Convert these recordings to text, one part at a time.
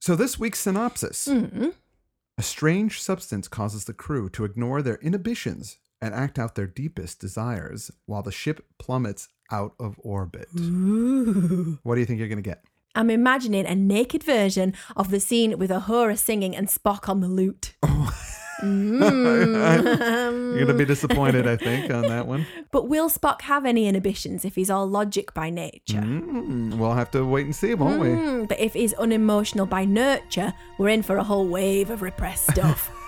So, this week's synopsis mm-hmm. A strange substance causes the crew to ignore their inhibitions and act out their deepest desires while the ship plummets out of orbit. Ooh. What do you think you're going to get? I'm imagining a naked version of the scene with Uhura singing and Spock on the lute. Oh Mm. You're going to be disappointed, I think, on that one. But will Spock have any inhibitions if he's all logic by nature? Mm, we'll have to wait and see, won't we? Mm, but if he's unemotional by nurture, we're in for a whole wave of repressed stuff.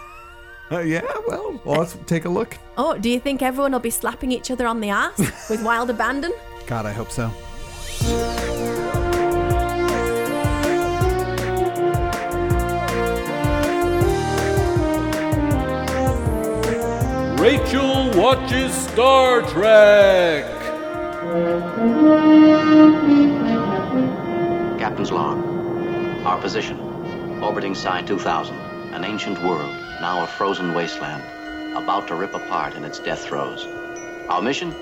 Uh, yeah, well, well, let's take a look. oh, do you think everyone will be slapping each other on the ass with wild abandon? God, I hope so. Rachel watches Star Trek. Captain's log. Our position. Orbiting Psi 2000. An ancient world, now a frozen wasteland. About to rip apart in its death throes. Our mission?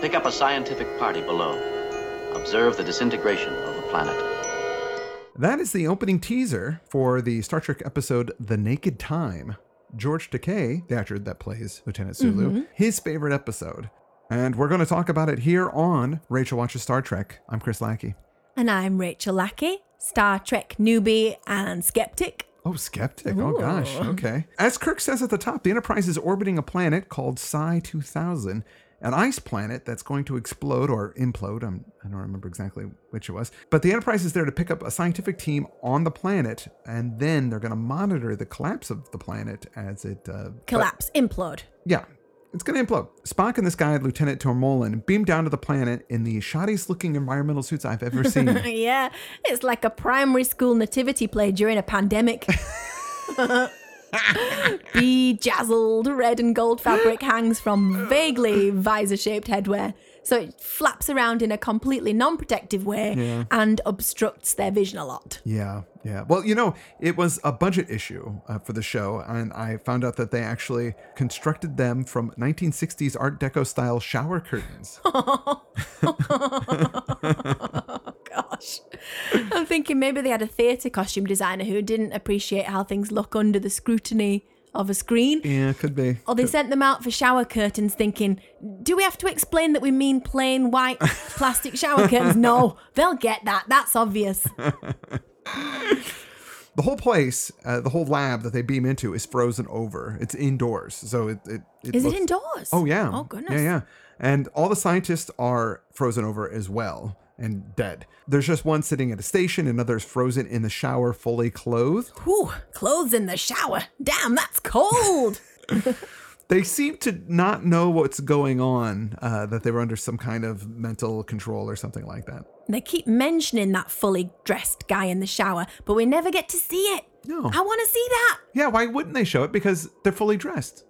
Pick up a scientific party below. Observe the disintegration of the planet. That is the opening teaser for the Star Trek episode The Naked Time. George Takei, the actor that plays Lieutenant Sulu, mm-hmm. his favorite episode. And we're going to talk about it here on Rachel Watches Star Trek. I'm Chris Lackey. And I'm Rachel Lackey, Star Trek newbie and skeptic. Oh, skeptic. Oh, gosh. Okay. As Kirk says at the top, the Enterprise is orbiting a planet called Psi 2000, an ice planet that's going to explode or implode. I'm, I don't remember exactly which it was. But the Enterprise is there to pick up a scientific team on the planet, and then they're going to monitor the collapse of the planet as it. Uh, but- Collapse, implode. yeah. It's going to implode. Spock and this guy, Lieutenant Tormolen, beam down to the planet in the shoddiest looking environmental suits I've ever seen. Yeah, it's like a primary school nativity play during a pandemic. Bejazzled red and gold fabric hangs from vaguely visor shaped headwear. So it flaps around in a completely non protective way Yeah. and obstructs their vision a lot. Yeah, yeah. Well, you know, it was a budget issue uh, for the show, and I found out that they actually constructed them from 1960s Art Deco style shower curtains. Gosh. I'm thinking maybe they had a theatre costume designer who didn't appreciate how things look under the scrutiny of a screen. yeah, could be. Or they sent them out for shower curtains thinking, do we have to explain that we mean plain white plastic shower curtains? No, they'll get that. That's obvious. The whole place, uh, the whole lab that they beam into is frozen over. It's indoors, so it. it, it Is it indoors? Oh yeah. Oh, goodness. Yeah, yeah. And all the scientists are frozen over as well and dead. There's just one sitting at a station, another's frozen in the shower, fully clothed. Whew, clothes in the shower. Damn, that's cold. They seem to not know what's going on, uh, that they were under some kind of mental control or something like that. they keep mentioning that fully dressed guy in the shower, but we never get to see it. No. I want to see that. Yeah, why wouldn't they show it? Because they're fully dressed.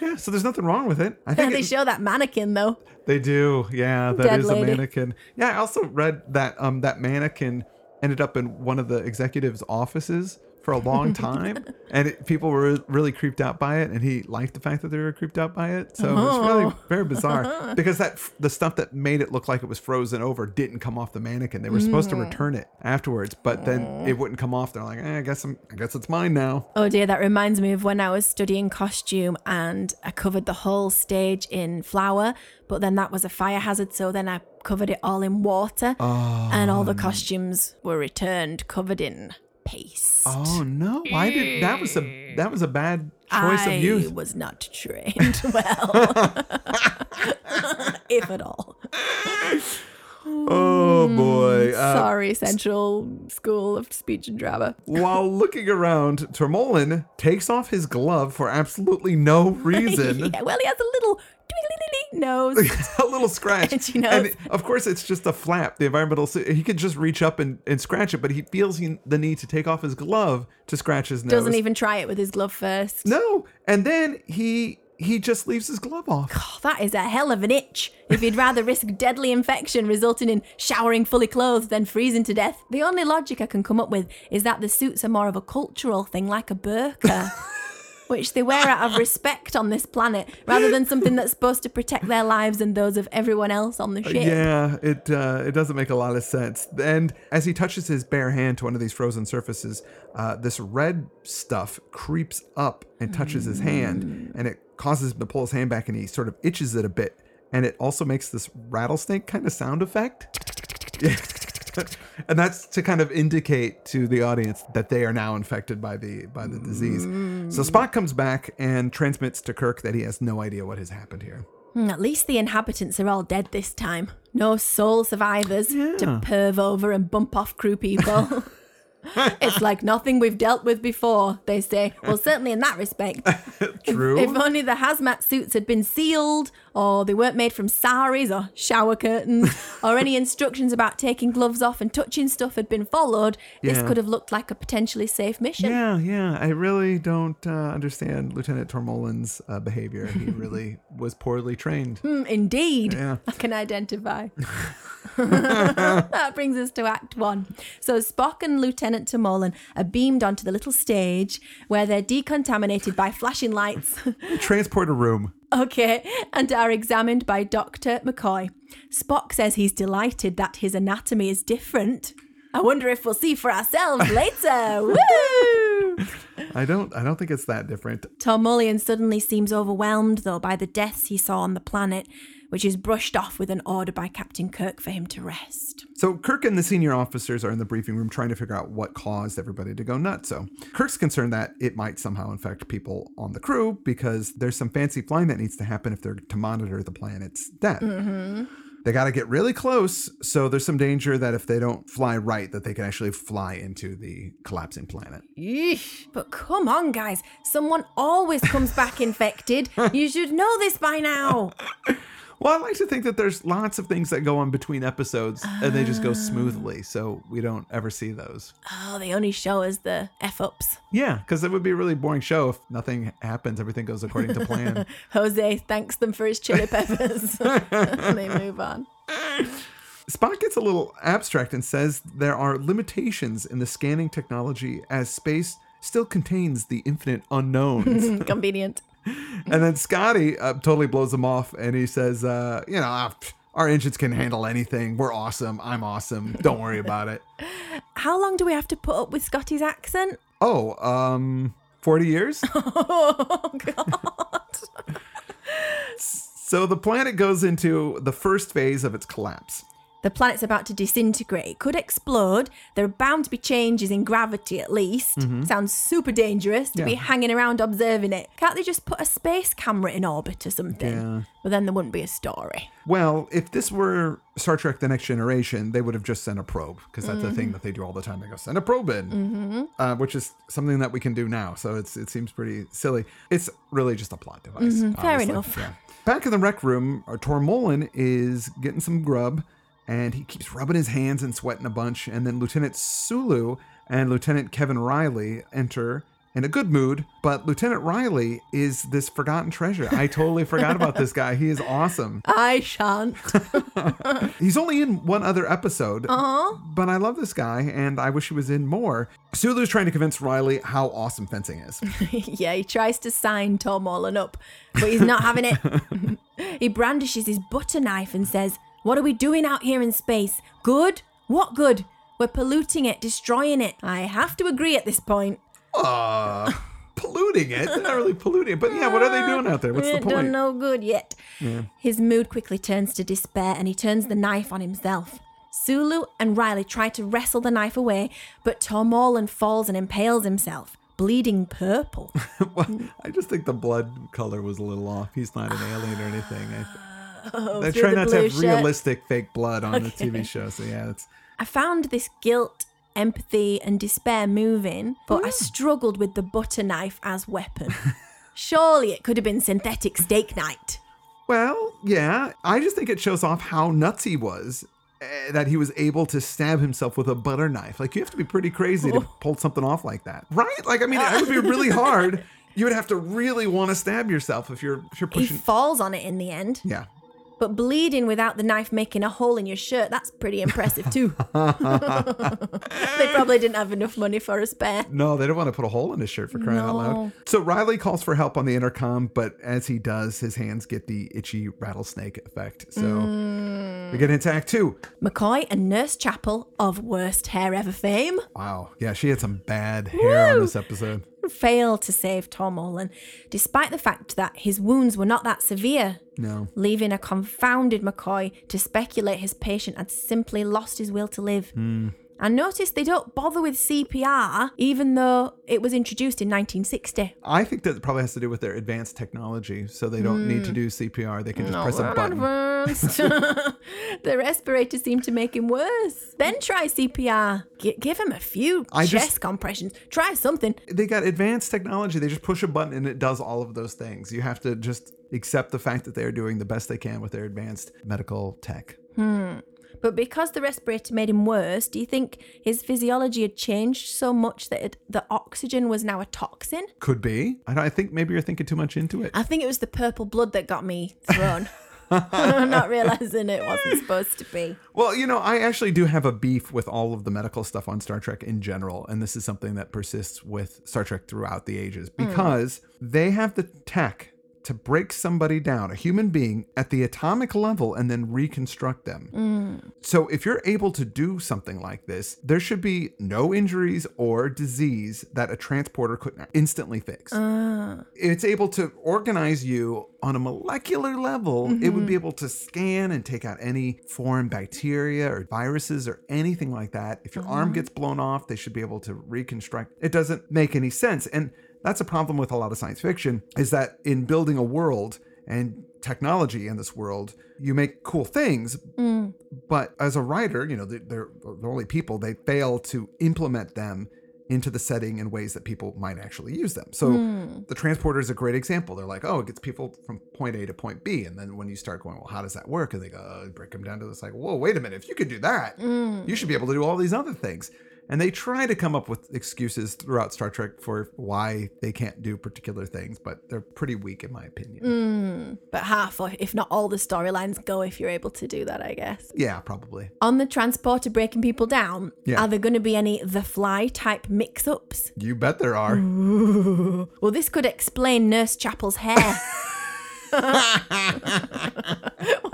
Yeah. So there's nothing wrong with it. I think they it- show that mannequin though. They do. Yeah, that is Dead a lady. mannequin. Yeah, I also read that um that mannequin ended up in one of the executives' offices for a long time, and it, people were really creeped out by it, and he liked the fact that they were creeped out by it. So it's really Oh. very bizarre because that the stuff that made it look like it was frozen over didn't come off the mannequin. They were supposed to Mm. return it afterwards, but then it wouldn't come off. They're like, eh, I guess I'm, I guess it's mine now. Oh dear, that reminds me of when I was studying costume and I covered the whole stage in flour, but then that was a fire hazard, so then I covered it all in water, and all the costumes were returned covered in paste. Oh no! Why did that was a that was a bad choice I of youth. It was not trained well, if at all. Oh boy! Uh, Sorry, Central School of Speech and Drama. While looking around, Tormolen takes off his glove for absolutely no reason. yeah, well, he has a little nose. a little scratch. Itchy nose. And of course, it's just a flap. The environmental, he could just reach up and, and scratch it, but he feels he, the need to take off his glove to scratch his nose. Doesn't even try it with his glove first. No. And then he he just leaves his glove off. Oh, that is a hell of an itch. If you'd rather risk deadly infection resulting in showering fully clothed than freezing to death, the only logic I can come up with is that the suits are more of a cultural thing, like a burqa. which they wear out of respect on this planet, rather than something that's supposed to protect their lives and those of everyone else on the ship. Yeah, it uh, it doesn't make a lot of sense. And as he touches his bare hand to one of these frozen surfaces, uh, this red stuff creeps up and touches his hand, and it causes him to pull his hand back, and he sort of itches it a bit, and it also makes this rattlesnake kind of sound effect. and that's to kind of indicate to the audience that they are now infected by the by the disease. So Spock comes back and transmits to Kirk that he has no idea what has happened here. Hmm, At least the inhabitants are all dead this time. No sole survivors to perv over and bump off crew people. it's like nothing we've dealt with before, they say. Well, certainly in that respect. True. If only the hazmat suits had been sealed, or they weren't made from saris or shower curtains, or any instructions about taking gloves off and touching stuff had been followed, this could have looked like a potentially safe mission. Yeah, yeah. I really don't uh, understand Lieutenant Tormolen's uh, behavior. He really was poorly trained. Hmm, indeed. Yeah. I can identify. that brings us to Act One. So Spock and Lieutenant Tormolen are beamed onto the little stage where they're decontaminated by flashing lights. Transporter room. Okay, and are examined by Dr. McCoy. Spock says he's delighted that his anatomy is different. I wonder if we'll see for ourselves later. Woo! I don't. I don't think it's that different. Tom Tormolen suddenly seems overwhelmed, though, by the deaths he saw on the planet, which is brushed off with an order by Captain Kirk for him to rest. So Kirk and the senior officers are in the briefing room trying to figure out what caused everybody to go nuts. So Kirk's concerned that it might somehow infect people on the crew because there's some fancy flying that needs to happen if they're to monitor the planet's death. Mm-hmm. They got to get really close, so there's some danger that if they don't fly right, that they can actually fly into the collapsing planet. Yeesh. But come on, guys. Someone always comes back infected. You should know this by now. Well, I like to think that there's lots of things that go on between episodes and they just go smoothly, ah. so we don't ever see those. Oh, they only show us the F ups. Yeah, because it would be a really boring show if nothing happens, everything goes according to plan. Jose thanks them for his chili peppers. and they move on. Spock gets a little abstract and says there are limitations in the scanning technology as space still contains the infinite unknowns. Convenient. and then Scotty uh, totally blows him off and he says, uh, you know, ah, pff, our engines can handle anything. We're awesome. I'm awesome. Don't worry about it. How long do we have to put up with Scotty's accent? Oh, um, 40 years? Oh, God. so the planet goes into the first phase of its collapse. The planet's about to disintegrate. It could explode. There are bound to be changes in gravity, at least. Sounds super dangerous to be Mm-hmm. Hanging around observing it. Can't they just put a space camera in orbit or something? Yeah. But then there wouldn't be a story. Well, if this were Star Trek The Next Generation, they would have just sent a probe because that's the thing that they do all the time. They go, send a probe in, uh, which is something that we can do now. So it's it seems pretty silly. It's really just a plot device. fair enough. Yeah. Back in the rec room, our Tormolen is getting some grub and he keeps rubbing his hands and sweating a bunch. And then Lieutenant Sulu and Lieutenant Kevin Riley enter in a good mood. But Lieutenant Riley is this forgotten treasure. I totally forgot about this guy. He is awesome. I shan't. He's only in one other episode, uh-huh. but I love this guy and I wish he was in more. Sulu's trying to convince Riley how awesome fencing is. yeah, he tries to sign Tom Holland up, but he's not having it. he brandishes his butter knife and says, What are we doing out here in space? Good? What good? We're polluting it, destroying it. I have to agree at this point. Uh, polluting it. They're not really polluting it, but yeah, what are they doing out there? What's the It done point? no good yet. His mood quickly turns to despair and he turns the knife on himself. Sulu and Riley try to wrestle the knife away, but Tom Holland falls and impales himself, bleeding purple. I just think the blood color was a little off. He's not an alien or anything. I, Oh, they try the not to have shirt. realistic fake blood on the TV show, so yeah, it's I found this guilt, empathy, and despair moving, but I struggled with the butter knife as weapon. Surely it could have been synthetic steak night. Well, yeah. I just think it shows off how nuts he was. eh, That he was able to stab himself with a butter knife. Like, you have to be pretty crazy to pull something off like that. Right? Like, I mean, it would be really hard. You would have to really want to stab yourself if you're if you're pushing. He pushing. falls on it in the end. Yeah. But bleeding without the knife making a hole in your shirt, that's pretty impressive too. they probably didn't have enough money for a spare. No, they don't want to put a hole in his shirt for crying out loud. So Riley calls for help on the intercom, but as he does, his hands get the itchy rattlesnake effect. So Mm. we get into Act Two. McCoy and Nurse Chapel of worst hair ever fame Wow. Yeah, she had some bad hair on this episode. Failed to save Tormolen, despite the fact that his wounds were not that severe. No. leaving a confounded McCoy to speculate his patient had simply lost his will to live. Hmm. And notice they don't bother with CPR, even though it was introduced in 1960. I think that probably has to do with their advanced technology, so they don't need to hmm. do CPR. They can just press a we're button. advanced. the respirator seemed to make him worse. Then try CPR. G- give him a few I chest just- compressions. Try something. They got advanced technology. They just push a button and it does all of those things. You have to just accept the fact that they're doing the best they can with their advanced medical tech. Hmm. But because the respirator made him worse, do you think his physiology had changed so much that it, the oxygen was now a toxin? Could be. I, don't- I think maybe you're thinking too much into it. I think it was the purple blood that got me thrown. Not realizing it wasn't supposed to be. Well, you know, I actually do have a beef with all of the medical stuff on Star Trek in general, and this is something that persists with Star Trek throughout the ages hmm. because they have the tech to break somebody down, a human being, at the atomic level and then reconstruct them. Mm. So if you're able to do something like this, there should be no injuries or disease that a transporter couldn't instantly fix. Ah. It's able to organize you on a molecular level. It would be mm-hmm. able to scan and take out any foreign bacteria or viruses or anything like that. If your arm mm-hmm. gets blown off, they should be able to reconstruct. It doesn't make any sense. And that's a problem with a lot of science fiction is that in building a world and technology in this world, you make cool things, mm. but as a writer, you know, they're, they're the only people, they fail to implement them into the setting in ways that people might actually use them. So mm. the transporter is a great example. They're like, oh, it gets people from point A to point B. And then when you start going, well, how does that work? And they go, oh, break them down to this like, whoa, wait a minute. If you could do that, mm. you should be able to do all these other things. And they try to come up with excuses throughout Star Trek for why they can't do particular things, but they're pretty weak in my opinion. Mm, but half, or if not all, the storylines go if you're able to do that, I guess. Yeah, probably. On the transporter breaking people down, Yeah. are there going to be any The Fly type mix ups? You bet there are. Well, this could explain Nurse Chapel's hair. what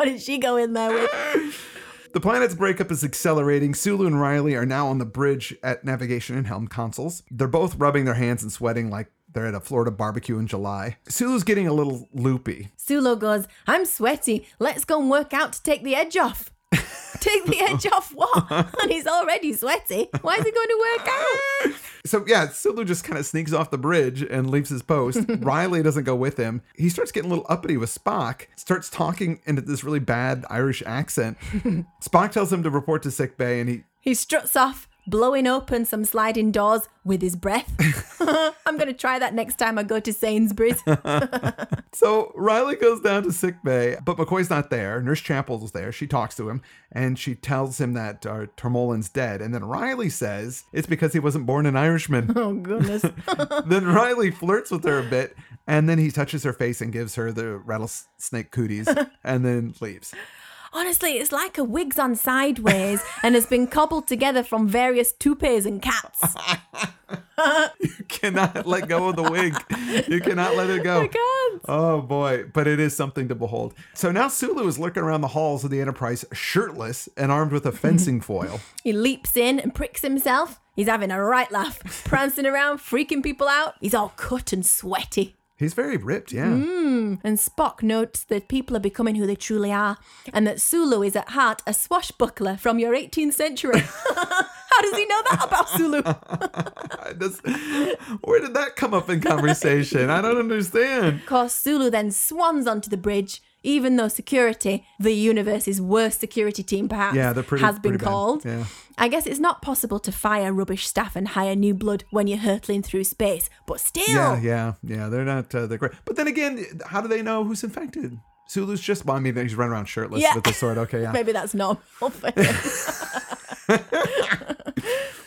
did she go in there with? The planet's breakup is accelerating. Sulu and Riley are now on the bridge at navigation and helm consoles. They're both rubbing their hands and sweating like they're at a Florida barbecue in July. Sulu's getting a little loopy. Sulu goes, I'm sweaty. Let's go and work out to take the edge off. take the edge off what? And he's already sweaty. Why is he going to work out? So yeah, Sulu just kind of sneaks off the bridge and leaves his post. Riley doesn't go with him. He starts getting a little uppity with Spock, starts talking into this really bad Irish accent. Spock tells him to report to sick bay and he He struts off, blowing open some sliding doors with his breath. I'm going to try that next time I go to Sainsbury's. So Riley goes down to sick bay, but McCoy's not there. Nurse Chapel's there. She talks to him and she tells him that uh, Tormolen's dead. And then Riley says it's because he wasn't born an Irishman. oh, goodness. then Riley flirts with her a bit and then he touches her face and gives her the rattlesnake cooties and then leaves. Honestly, it's like a wig's on sideways and has been cobbled together from various toupees and cats. You cannot let go of the wig. You cannot let it go. I can't. Oh boy, but it is something to behold. So now Sulu is lurking around the halls of the Enterprise shirtless and armed with a fencing foil. He leaps in and pricks himself. He's having a right laugh, prancing around, freaking people out. He's all cut and sweaty. He's very ripped, yeah. Mm. And Spock notes that people are becoming who they truly are, and that Sulu is at heart a swashbuckler from your 18th century. How does he know that about Sulu? Where did that come up in conversation? I don't understand. Of course, Sulu then swans onto the bridge, even though security, the universe's worst security team perhaps, Yeah, pretty- has been bad. called. Yeah. I guess it's not possible to fire rubbish staff and hire new blood when you're hurtling through space, but still. Yeah, yeah, yeah. They're not. Uh, they're great. But then again, how do they know who's infected? Sulu's just. Well, I mean, he's running around shirtless Yeah. with the sword. Okay, yeah. Maybe that's normal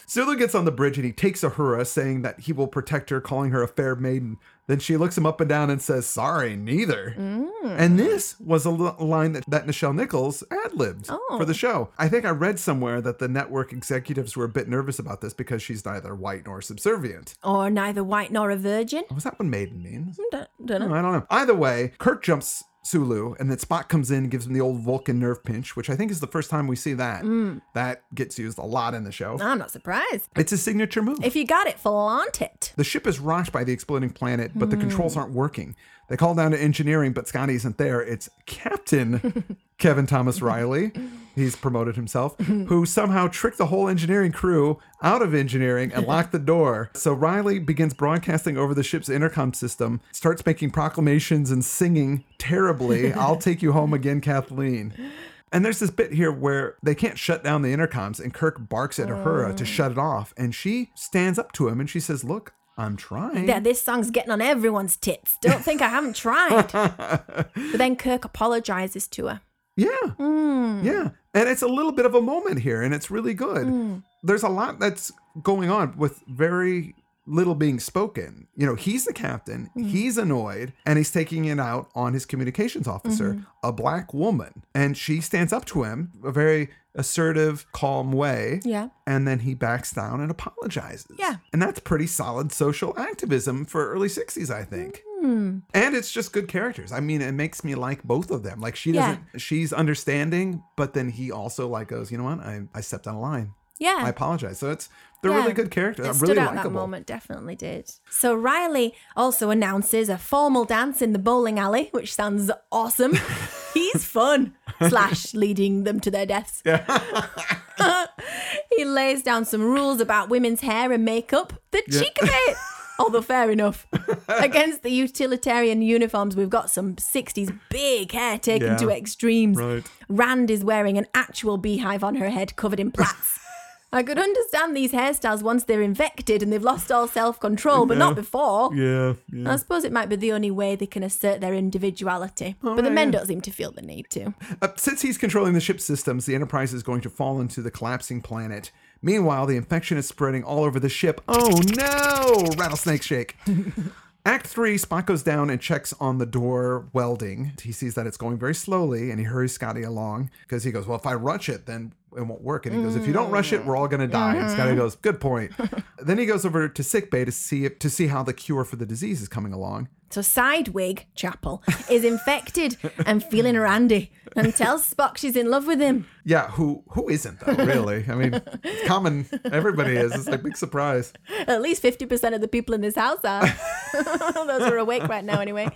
Sulu gets on the bridge and he takes Uhura, saying that he will protect her, calling her a fair maiden. Then she looks him up and down and says, Sorry, neither. Mm. And this was a l- line that, that Nichelle Nichols ad libbed Oh. for the show. I think I read somewhere that the network executives were a bit nervous about this because she's neither white nor subservient. Or neither white nor a virgin. Was that what maiden means? Mm, don't, don't know. Oh, I don't know. Either way, Kirk jumps Sulu, and then Spock comes in and gives him the old Vulcan nerve pinch, which I think is the first time we see that. Mm. That gets used a lot in the show. I'm not surprised. It's a signature move. If you got it, flaunt it. The ship is rocked by the exploding planet, but the Hmm. controls aren't working. They call down to engineering, but Scotty isn't there. It's Captain Kevin Thomas Riley. He's promoted himself, who somehow tricked the whole engineering crew out of engineering and locked the door. So Riley begins broadcasting over the ship's intercom system, starts making proclamations and singing terribly, I'll take you home again, Kathleen. And there's this bit here where they can't shut down the intercoms, and Kirk barks at Uhura to oh. shut it off. And she stands up to him and she says, Look, I'm trying. Yeah, this song's getting on everyone's tits. Don't think I haven't tried. but then Kirk apologizes to her. Yeah. Hmm. Yeah. And it's a little bit of a moment here, and it's really good. There's a lot that's going on with very little being spoken. You know, he's the captain, Hmm. he's annoyed, and he's taking it out on his communications officer, Mm-hmm. a black woman. And she stands up to him a very assertive, calm way. Yeah. And then he backs down and apologizes. Yeah. And that's pretty solid social activism for early 60s, I think. Hmm. And it's just good characters. I mean, it makes me like both of them. Like she doesn't she's understanding, but then he also like goes, you know what? I, I stepped on a line. Yeah. I apologize. So it's they're Yeah. really good characters. It I'm stood really out that moment, definitely did. So Riley also announces a formal dance in the bowling alley, which sounds awesome. He's fun, slash leading them to their deaths. he lays down some rules about women's hair and makeup. The cheek of it! Although fair enough. Against the utilitarian uniforms, we've got some 60s big hair taken Yeah. to extremes. Right. Rand is wearing an actual beehive on her head covered in plaits. I could understand these hairstyles once they're infected and they've lost all self control, but not before. Yeah, yeah. I suppose it might be the only way they can assert their individuality. but the men yeah. don't seem to feel the need to. Uh, since he's controlling the ship systems, the Enterprise is going to fall into the collapsing planet. Meanwhile, the infection is spreading all over the ship. Oh no! Rattlesnake shake. Act three, Spock goes down and checks on the door welding. He sees that it's going very slowly and he hurries Scotty along because he goes, Well, if I rush it, then it won't work. And he goes, If you don't rush it, we're all going to die. And mm-hmm. Scotty goes, Good point. then he goes over to sickbay to see if, to see how the cure for the disease is coming along. So Sidewig, Chapel, is infected and feeling randy and tells Spock she's in love with him. Yeah, who who isn't though? Really? I mean, it's common. Everybody is. It's like big surprise. At least 50% of the people in this house are. Those are awake right now, anyway.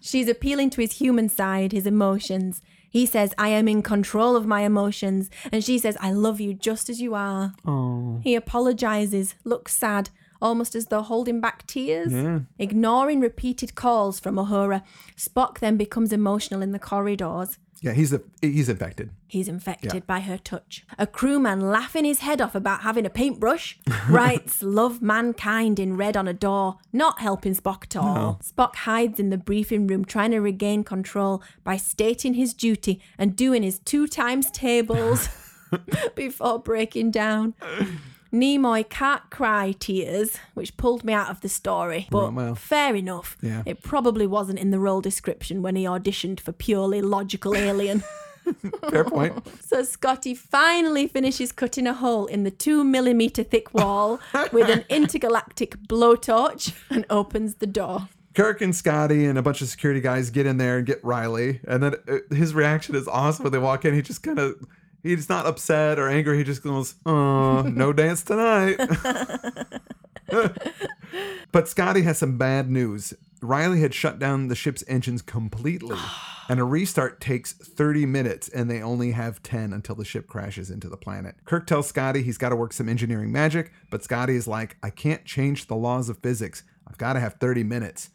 She's appealing to his human side, his emotions. He says, I am in control of my emotions. And she says, I love you just as you are. Oh. He apologizes, looks sad, almost as though holding back tears. Ignoring repeated calls from Uhura, Spock then becomes emotional in the corridors. Yeah, he's a he's infected. He's infected by her touch. A crewman laughing his head off about having a paintbrush writes, Love mankind in red on a door, not helping Spock at all. Spock hides in the briefing room trying to regain control by stating his duty and doing his two times tables before breaking down. Nimoy can't cry tears, which pulled me out of the story. But well. fair enough. Yeah. It probably wasn't in the role description when he auditioned for purely logical alien. Fair point. So Scotty finally finishes cutting a hole in the two millimeter thick wall with an intergalactic blowtorch and opens the door. Kirk and Scotty and a bunch of security guys get in there and get Riley, and then uh, his reaction is awesome when they walk in. He just kind of he's not upset or angry. He just goes, "Oh, no dance tonight." but Scotty has some bad news. Riley had shut down the ship's engines completely, and a restart takes 30 minutes, and they only have 10 until the ship crashes into the planet. Kirk tells Scotty he's got to work some engineering magic, but Scotty is like, I can't change the laws of physics. I've got to have 30 minutes.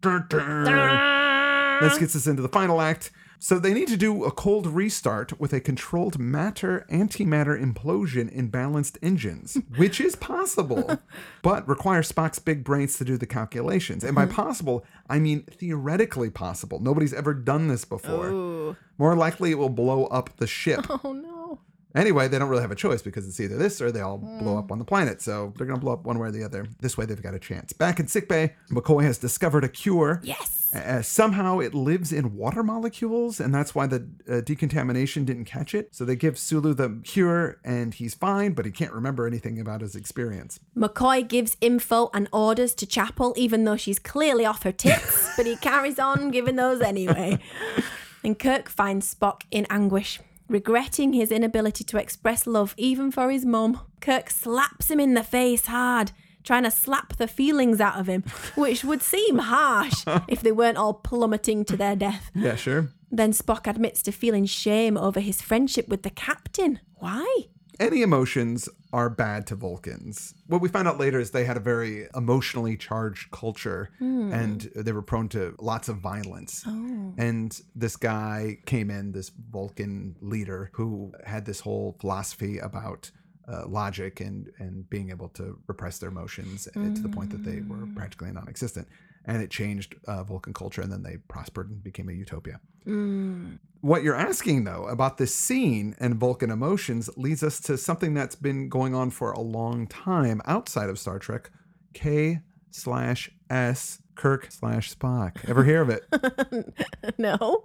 Dun, dun. This gets us into the final act. So they need to do a cold restart with a controlled matter antimatter implosion in balanced engines, which is possible, but requires Spock's big brains to do the calculations. And by mm-hmm. possible, I mean theoretically possible. Nobody's ever done this before. More likely, it will blow up the ship. Oh no. Anyway, they don't really have a choice because it's either this or they all blow up on the planet. So they're going to blow up one way or the other. This way, they've got a chance. Back in sickbay, McCoy has discovered a cure. Yes. Uh, somehow it lives in water molecules, and that's why the uh, decontamination didn't catch it. So they give Sulu the cure, and he's fine, but he can't remember anything about his experience. McCoy gives info and orders to Chapel, even though she's clearly off her tits, but he carries on giving those anyway. And Kirk finds Spock in anguish, regretting his inability to express love even for his mum. Kirk slaps him in the face hard, trying to slap the feelings out of him, which would seem harsh if they weren't all plummeting to their death. Yeah, sure. Then Spock admits to feeling shame over his friendship with the captain. Why? Any emotions are bad to Vulcans. What we found out later is they had a very emotionally charged culture and they were prone to lots of violence. And this guy came in, this Vulcan leader, who had this whole philosophy about uh, logic and, and being able to repress their emotions uh, to the point that they were practically non existent. And it changed uh, Vulcan culture, and then they prospered and became a utopia. What you're asking, though, about this scene and Vulcan emotions leads us to something that's been going on for a long time outside of Star Trek K slash S Kirk slash Spock. Ever hear of it? No.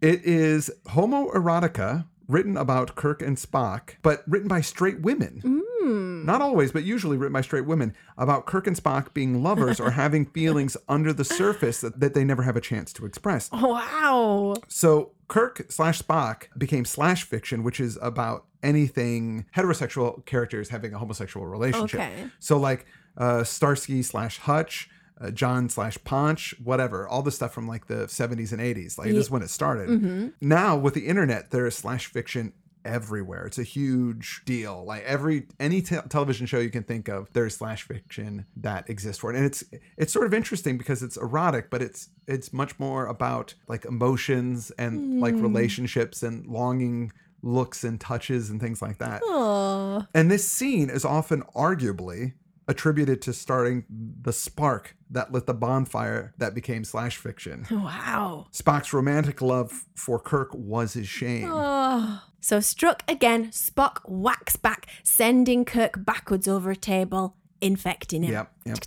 It is homoerotica written about Kirk and Spock, but written by straight women. Not always, but usually written by straight women about Kirk and Spock being lovers or having feelings under the surface that, that they never have a chance to express. Wow. So Kirk slash Spock became slash fiction, which is about anything heterosexual characters having a homosexual relationship. Okay. So like uh, Starsky slash Hutch, uh, John slash Ponch, whatever, all the stuff from like the 70s and 80s. Like this is when it started. Now with the internet, there is slash fiction everywhere. It's a huge deal. Like every any te- television show you can think of, there's slash fiction that exists for it. And it's it's sort of interesting because it's erotic, but it's it's much more about like emotions and like hmm. relationships and longing looks and touches and things like that. Oh. And this scene is often arguably attributed to starting the spark that lit the bonfire that became slash fiction. Wow. Spock's romantic love for Kirk was his shame. Oh. So struck again, Spock whacks back, sending Kirk backwards over a table, infecting him. Yep, yep.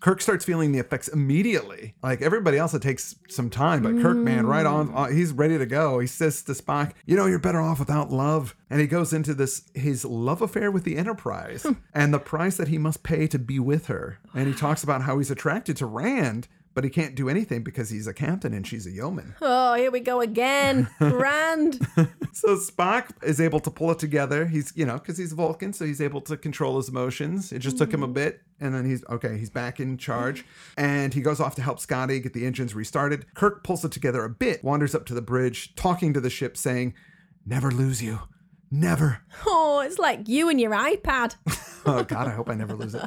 Kirk starts feeling the effects immediately. Like everybody else, it takes some time, but Kirk, man, right on, uh, he's ready to go. He says to Spock, "You know, you're better off without love." And he goes into this his love affair with the Enterprise and the price that he must pay to be with her. And he talks about how he's attracted to Rand, but he can't do anything because he's a captain and she's a yeoman. Oh, here we go again. Rand. So Spock is able to pull it together. He's, you know, because he's Vulcan, so he's able to control his emotions. It just took him a mm-hmm. bit, and then he's okay. He's back in charge, and he goes off to help Scotty get the engines restarted. Kirk pulls it together a bit, wanders up to the bridge, talking to the ship, saying, "Never lose you, never." Oh, it's like you and your iPad. Oh God, I hope I never lose it.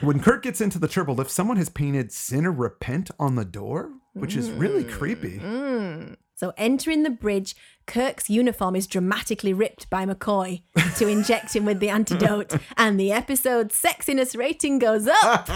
When Kirk gets into the turbo lift, someone has painted "Sinner Repent" on the door, which is really mm, creepy. Mm. So entering the bridge, Kirk's uniform is dramatically ripped by McCoy to inject him with the antidote, and the episode's sexiness rating goes up.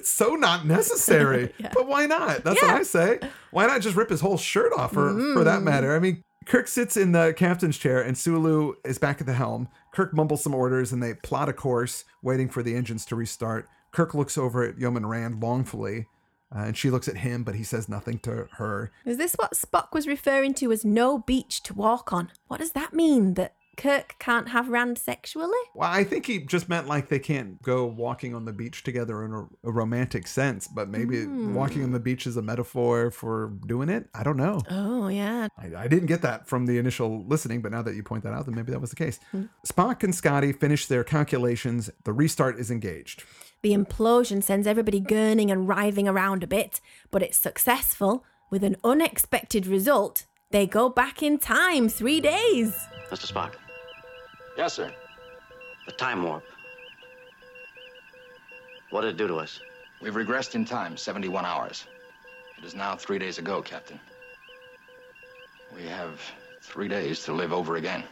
so not necessary. But why not? That's what I say. Why not just rip his whole shirt off for, for that mm. matter? I mean, Kirk sits in the captain's chair and Sulu is back at the helm. Kirk mumbles some orders and they plot a course, waiting for the engines to restart. Kirk looks over at Yeoman Rand longfully, uh, and she looks at him, but he says nothing to her. Is this what Spock was referring to as no beach to walk on? What does that mean? That Kirk can't have Rand sexually? Well, I think he just meant like they can't go walking on the beach together in a, a romantic sense, but maybe hmm. walking on the beach is a metaphor for doing it. I don't know. Oh, yeah. I, I didn't get that from the initial listening, but now that you point that out, then maybe that was the case. Hmm. Spock and Scotty finish their calculations. The restart is engaged. The implosion sends everybody gurning and writhing around a bit, but it's successful. With an unexpected result, they go back in time three days. Mr. Spock, Yes, sir. the time warp. What did it do to us? We've regressed in time 71 hours. It is now three days ago, Captain. We have three days to live over again.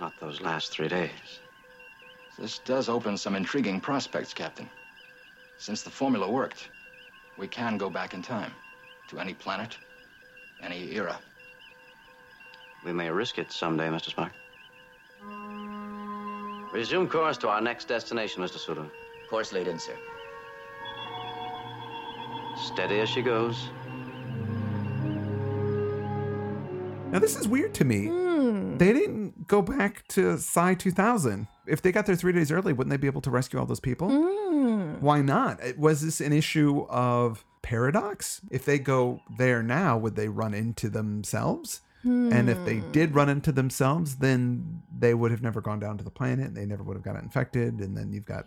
Not those last three days. This does open some intriguing prospects, Captain. Since the formula worked, we can go back in time to any planet, any era. We may risk it someday, Mr. Spock. Resume course to our next destination, Mr. Sulu. Course laid in, sir. Steady as she goes. Now, this is weird to me. Hmm. They didn't go back to Psi 2000. If they got there three days early, wouldn't they be able to rescue all those people? Hmm. Why not? Was this an issue of paradox? If they go there now, would they run into themselves? And if they did hmm. run into themselves, then they would have never gone down to the planet. And they never would have gotten infected. And then you've got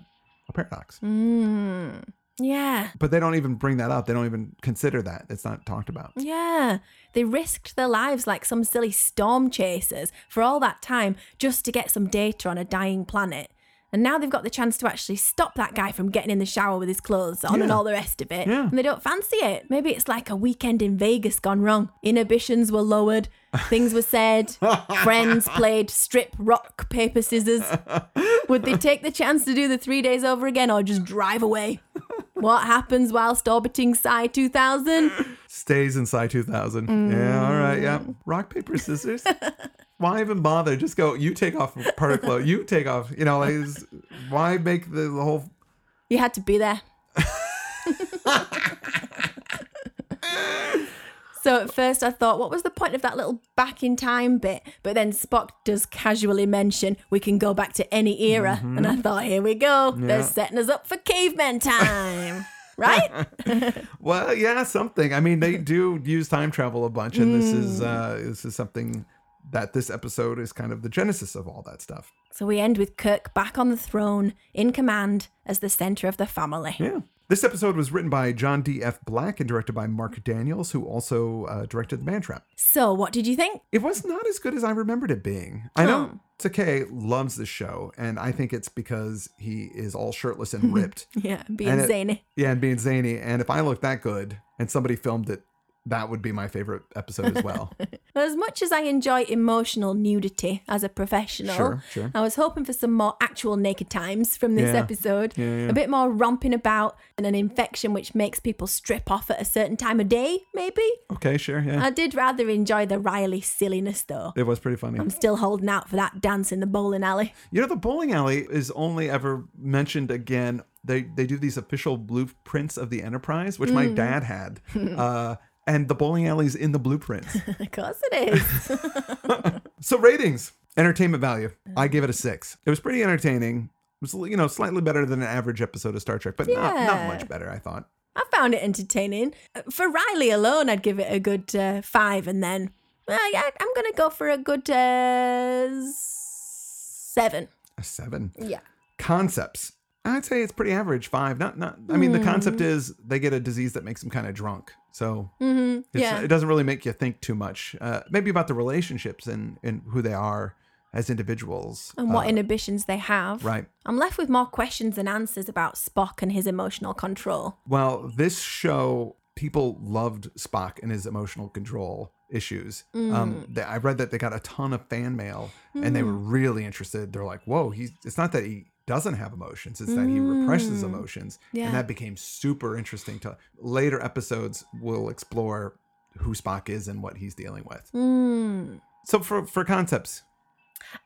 a paradox. Hmm. Yeah. But they don't even bring that up. They don't even consider that. It's not talked about. Yeah. They risked their lives like some silly storm chasers for all that time just to get some data on a dying planet. And now they've got the chance to actually stop that guy from getting in the shower with his clothes on and all the rest of it. Yeah. And they don't fancy it. Maybe it's like a weekend in Vegas gone wrong. Inhibitions were lowered, things were said, friends played strip, rock, paper, scissors. Would they take the chance to do the three days over again or just drive away? What happens whilst orbiting Psi 2000? Stays inside 2000. Yeah, all right. Yeah. Rock, paper, scissors. why even bother? Just go, you take off part of clothes. You take off. You know, like, why make the, the whole. You had to be there. so at first I thought, what was the point of that little back in time bit? But then Spock does casually mention we can go back to any era. And I thought, here we go. They're setting us up for caveman time. right? Well, yeah, something. I mean, they do use time travel a bunch, and this is uh, this is something that this episode is kind of the genesis of all that stuff. So we end with Kirk back on the throne, in command, as the center of the family. Yeah. This episode was written by John D. F. Black and directed by Mark Daniels, who also uh, directed The Man Trap. So what did you think? It was not as good as I remembered it being. I know Takei loves this show, and I think it's because he is all shirtless and ripped. Yeah, being And it- zany. Yeah, and being zany. And if I look that good and somebody filmed it, that would be my favorite episode as well. As much as I enjoy emotional nudity as a professional, Sure, sure. I was hoping for some more actual naked times from this Yeah. episode. Yeah, yeah. A bit more romping about and an infection which makes people strip off at a certain time of day, maybe. okay, sure. Yeah. I did rather enjoy the Riley silliness though. it was pretty funny. I'm still holding out for that dance in the bowling alley. You know, the bowling alley is only ever mentioned again. They they do these official blueprints of the Enterprise, which my dad had, uh, and the bowling alley's in the blueprints. of course it is. so ratings, entertainment value, I gave it a six. It was pretty entertaining. It was you know slightly better than an average episode of Star Trek, but not not much better. I thought. I found it entertaining. For Riley alone, I'd give it a good uh, five, and then uh, yeah, I'm gonna go for a good uh, seven. A seven. Yeah. Concepts. I'd say it's pretty average. Five. Not not. I mean, the concept Hmm. is they get a disease that makes them kind of drunk. So Mm-hmm. Yeah. It doesn't really make you think too much. Uh, maybe about the relationships and, and who they are as individuals. and what Uh, inhibitions they have. right. I'm left with more questions than answers about Spock and his emotional control. Well, this show, people loved Spock and his emotional control issues. Mm. Um, they, I read that they got a ton of fan mail and they were really interested. They're like, whoa, he's, it's not that he doesn't have emotions, it's that he represses emotions. Mm. Yeah. And that became super interesting to later episodes will explore who Spock is and what he's dealing with. Mm. So for, for concepts,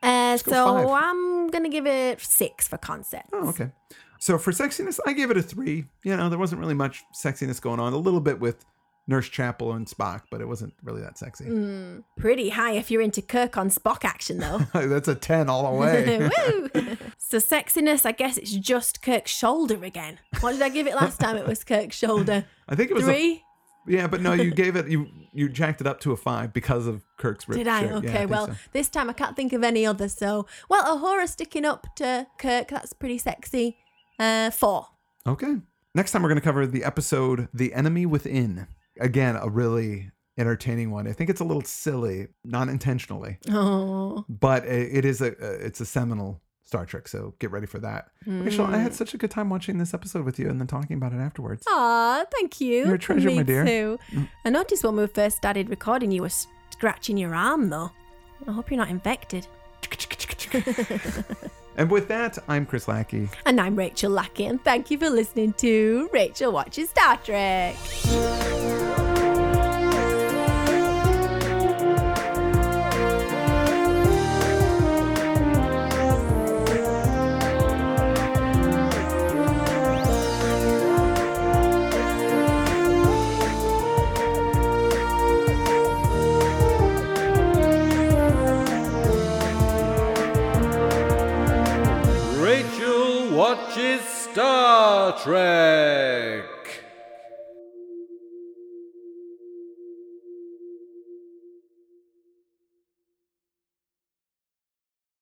Uh, go so five. I'm gonna give it six for concepts. Oh, okay. So for sexiness, I gave it a three. You know, there wasn't really much sexiness going on. A little bit with Nurse Chapel and Spock, but it wasn't really that sexy. Mm. Pretty high if you're into Kirk on Spock action, though. That's a 10 all the way. Woo! so sexiness, I guess it's just Kirk's shoulder again. What did I give it last time? It was Kirk's shoulder. I think it was a- Three? yeah, but no, you gave it you you jacked it up to a five because of Kirk's ripped Did I? shirt. Yeah, Okay, well, so. this time I can't think of any other. So, well, Uhura sticking up to Kirk, that's pretty sexy. Uh, four. Okay. Next time we're going to cover the episode The Enemy Within. Again, a really entertaining one. I think it's a little silly, not intentionally, Oh, but it, it is a it's a seminal Star Trek, so get ready for that. Rachel, I Mm. had such a good time watching this episode with you and then talking about it afterwards. Aw, thank you. You're a treasure, Me my dear. Mm. Too. I noticed when we first started recording, you were scratching your arm, though. I hope you're not infected. And with that, I'm Chris Lackey. And I'm Rachel Lackey, and thank you for listening to Rachel Watches Star Trek. Star Trek.